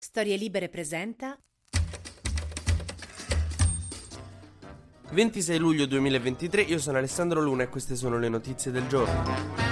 Storie Libere presenta 26 luglio 2023, io sono Alessandro Luna e queste sono le notizie del giorno.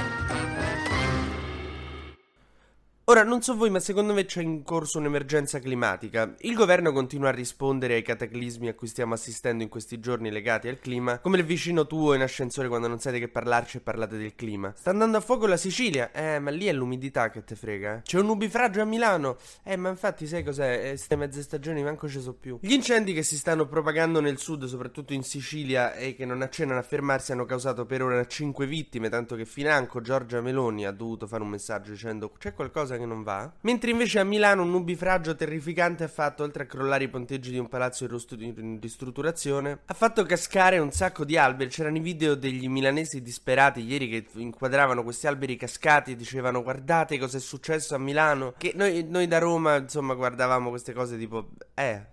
Ora, non so voi, ma secondo me c'è in corso un'emergenza climatica. Il governo continua a rispondere ai cataclismi a cui stiamo assistendo in questi giorni legati al clima, come il vicino tuo in ascensore quando non sapete che parlarci e parlate del clima. Sta andando a fuoco la Sicilia? Eh, ma lì è l'umidità che te frega. Eh. C'è un nubifragio a Milano? Eh, ma infatti sai cos'è? Eh, ste mezze stagioni manco ci so più. Gli incendi che si stanno propagando nel sud, soprattutto in Sicilia, e che non accennano a fermarsi, hanno causato per ora 5 vittime, tanto che financo Giorgia Meloni ha dovuto fare un messaggio dicendo c'è qualcosa che non va. Mentre invece a Milano un nubifragio terrificante ha fatto, oltre a crollare i ponteggi di un palazzo in ristrutturazione, ha fatto cascare un sacco di alberi. C'erano i video degli milanesi disperati ieri che inquadravano questi alberi cascati e dicevano guardate cosa è successo a Milano. Che noi, noi da Roma, insomma, guardavamo queste cose tipo, eh,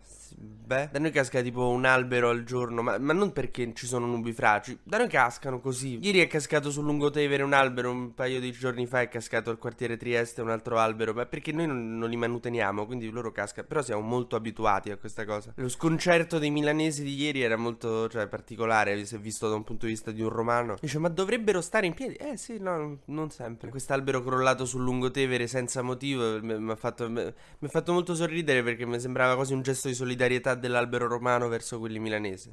Beh, da noi casca tipo un albero al giorno, ma, ma non perché ci sono nubifragi, da noi cascano così. Ieri è cascato sul Lungotevere un albero, un paio di giorni fa è cascato al quartiere Trieste un altro albero, ma perché noi non, non li manuteniamo, quindi loro cascano. Però siamo molto abituati a questa cosa. Lo sconcerto dei milanesi di ieri era molto, cioè, particolare, è visto da un punto di vista di un romano. Dice, ma dovrebbero stare in piedi? Eh sì, no, non sempre. Quest'albero crollato sul Lungotevere senza motivo mi ha fatto, fatto molto sorridere perché mi sembrava quasi un gesto di solidarietà solidarietà dell'albero romano verso quelli milanesi.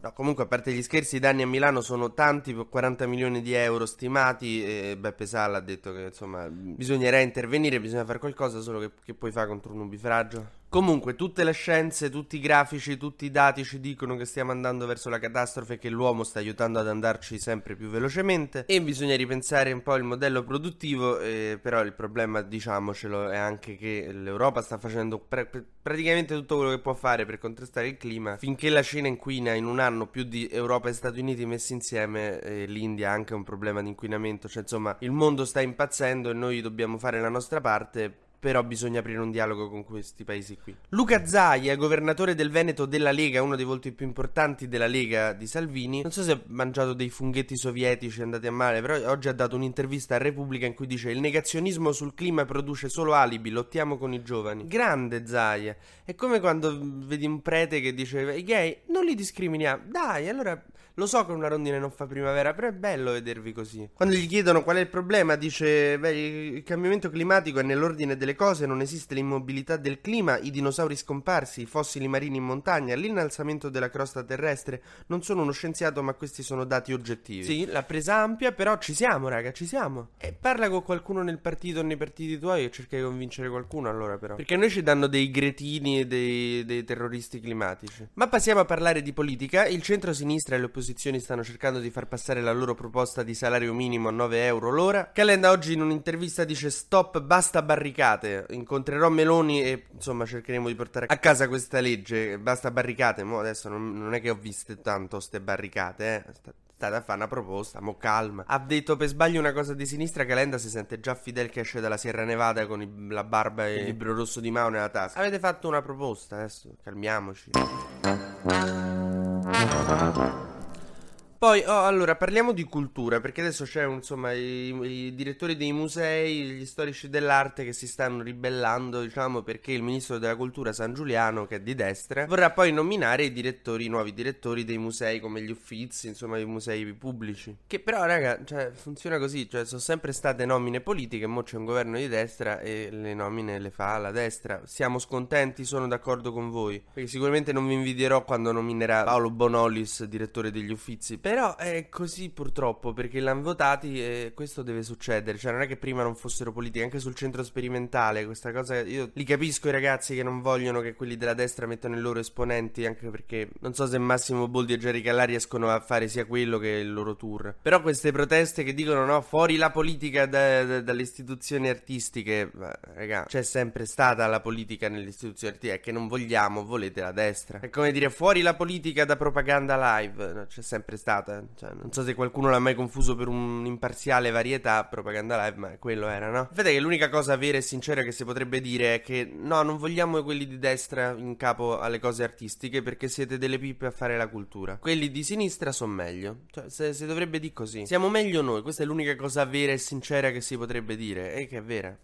No, comunque, a parte gli scherzi, i danni a Milano sono tanti, 40 milioni di euro stimati. E Beppe Salla ha detto che insomma bisognerà intervenire, bisogna fare qualcosa, solo che, che puoi fare contro un nubifragio. Comunque, tutte le scienze, tutti i grafici, tutti i dati ci dicono che stiamo andando verso la catastrofe e che l'uomo sta aiutando ad andarci sempre più velocemente. E bisogna ripensare un po' il modello produttivo. Eh, però il problema, diciamocelo, è anche che l'Europa sta facendo pre- praticamente tutto quello che può fare per contrastare il clima. Finché la Cina inquina in un anno più di Europa e Stati Uniti messi insieme, eh, l'India ha anche un problema di inquinamento. Cioè, insomma, il mondo sta impazzendo e noi dobbiamo fare la nostra parte però bisogna aprire un dialogo con questi paesi qui. Luca Zaia, governatore del Veneto della Lega, uno dei volti più importanti della Lega di Salvini. Non so se ha mangiato dei funghetti sovietici andati a male, però oggi ha dato un'intervista a Repubblica in cui dice il negazionismo sul clima produce solo alibi, lottiamo con i giovani. Grande Zaia. È come quando vedi un prete che dice i gay non li discriminiamo. Dai, allora lo so che una rondine non fa primavera, però è bello vedervi così. Quando gli chiedono qual è il problema, dice beh, il cambiamento climatico è nell'ordine delle cose non esiste l'immobilità del clima, i dinosauri scomparsi, i fossili marini in montagna, l'innalzamento della crosta terrestre. Non sono uno scienziato, ma questi sono dati oggettivi. Sì, l'ha presa ampia, però ci siamo, raga, ci siamo. E parla con qualcuno nel partito o nei partiti tuoi e cerca di convincere qualcuno allora, però. Perché a noi ci danno dei gretini e dei, dei terroristi climatici. Ma passiamo a parlare di politica. Il centro-sinistra e le opposizioni stanno cercando di far passare la loro proposta di salario minimo a 9 euro l'ora. Calenda oggi in un'intervista dice stop, basta barricate. Incontrerò Meloni e insomma cercheremo di portare a casa questa legge. Basta barricate. Mo adesso non, non è che ho viste tanto ste barricate, eh. State a fare una proposta, mo calma. Ha detto per sbaglio una cosa di sinistra, Calenda si sente già Fidel che esce dalla Sierra Nevada con il, la barba e il libro rosso di Mao nella tasca. Avete fatto una proposta, adesso calmiamoci. Poi, oh, allora, parliamo di cultura, perché adesso c'è, insomma, i, i, direttori dei musei, gli storici dell'arte che si stanno ribellando, diciamo, perché il ministro della cultura San Giuliano, che è di destra, vorrà poi nominare i direttori, i nuovi direttori dei musei, come gli uffizi, insomma, i musei pubblici. Che però, raga, cioè, funziona così, cioè, sono sempre state nomine politiche, mo c'è un governo di destra e le nomine le fa la destra. Siamo scontenti, sono d'accordo con voi, perché sicuramente non vi invidierò quando nominerà Paolo Bonolis, direttore degli uffizi però è così purtroppo, perché l'hanno votati e questo deve succedere. Cioè, non è che prima non fossero politiche, anche sul centro sperimentale, questa cosa. Io li capisco i ragazzi che non vogliono che quelli della destra mettano i loro esponenti, anche perché non so se Massimo Boldi e Jerry Calla riescono a fare sia quello che il loro tour. Però queste proteste che dicono no, fuori la politica da, da, dalle istituzioni artistiche, raga, c'è sempre stata la politica nelle istituzioni artistiche, è che non vogliamo, volete la destra. È come dire fuori la politica da propaganda live, no, c'è sempre stata serata. Cioè, non so se qualcuno l'ha mai confuso per un'imparziale varietà, propaganda live, ma quello era, no? Vedete che l'unica cosa vera e sincera che si potrebbe dire è che no, non vogliamo quelli di destra in capo alle cose artistiche perché siete delle pippe a fare la cultura. Quelli di sinistra sono meglio. Cioè, se, si dovrebbe dire così. Siamo meglio noi, questa è l'unica cosa vera e sincera che si potrebbe dire, e che è vera.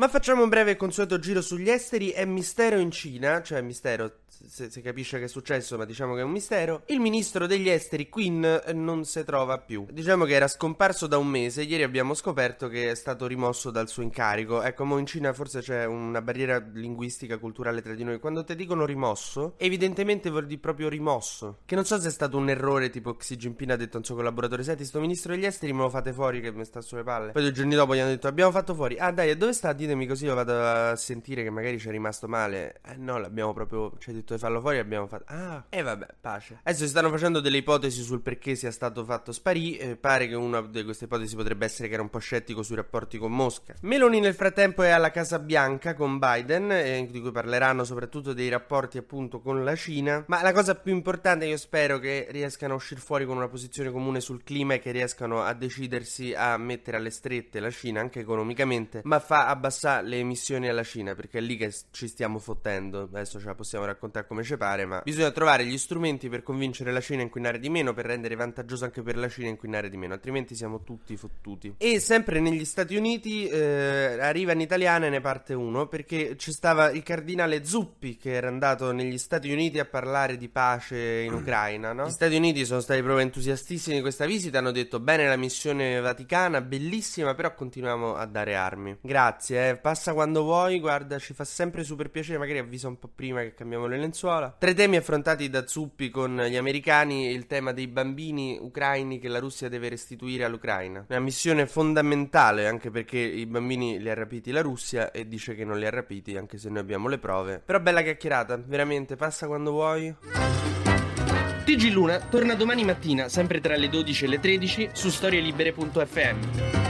Ma facciamo un breve e consueto giro sugli esteri. È mistero in Cina, cioè mistero, se, se, capisce che è successo, ma diciamo che è un mistero. Il ministro degli esteri, Quinn, non si trova più. Diciamo che era scomparso da un mese. Ieri abbiamo scoperto che è stato rimosso dal suo incarico. Ecco, mo in Cina forse c'è una barriera linguistica, culturale tra di noi. Quando ti dicono rimosso, evidentemente vuol dire proprio rimosso. Che non so se è stato un errore, tipo Xi Jinping ha detto a un suo collaboratore: Senti, sto ministro degli esteri me lo fate fuori che mi sta sulle palle. Poi due giorni dopo gli hanno detto: Abbiamo fatto fuori. Ah, dai, e dove sta? Ditemi così lo vado a sentire che magari ci è rimasto male. Eh no, l'abbiamo proprio. Ci ha detto di farlo fuori abbiamo fatto. Ah, e eh, vabbè, pace. Adesso si stanno facendo delle ipotesi sul perché sia stato fatto sparì. Eh, pare che una di queste ipotesi potrebbe essere che era un po' scettico sui rapporti con Mosca. Meloni nel frattempo è alla Casa Bianca con Biden, eh, di cui parleranno soprattutto dei rapporti appunto con la Cina. Ma la cosa più importante, io spero che riescano a uscire fuori con una posizione comune sul clima e che riescano a decidersi a mettere alle strette la Cina anche economicamente, ma fa abbassare le emissioni alla Cina perché è lì che ci stiamo fottendo. Adesso ce la possiamo raccontare come ci pare, ma bisogna trovare gli strumenti per convincere la Cina a inquinare di meno, per rendere vantaggioso anche per la Cina inquinare di meno, altrimenti siamo tutti fottuti. E sempre negli Stati Uniti eh, arriva in italiana e ne parte uno, perché c'è stava il cardinale Zuppi che era andato negli Stati Uniti a parlare di pace in Ucraina, no? Gli Stati Uniti sono stati proprio entusiastissimi di questa visita, hanno detto bene la missione vaticana, bellissima, però continuiamo a dare armi. Grazie, eh. passa quando vuoi, guarda, ci fa sempre super piacere, magari avvisa un po' prima che cambiamo le lenzuola. Tre temi affrontati da Zuppi con gli americani, il tema dei bambini ucraini che la Russia deve restituire all'Ucraina. Una missione fondamentale anche perché i bambini li ha rapiti la Russia e dice che non li ha rapiti anche se noi abbiamo le prove. Però bella chiacchierata, veramente, passa quando vuoi. TG Luna torna domani mattina, sempre tra le 12 e le 13, su storielibere.fm.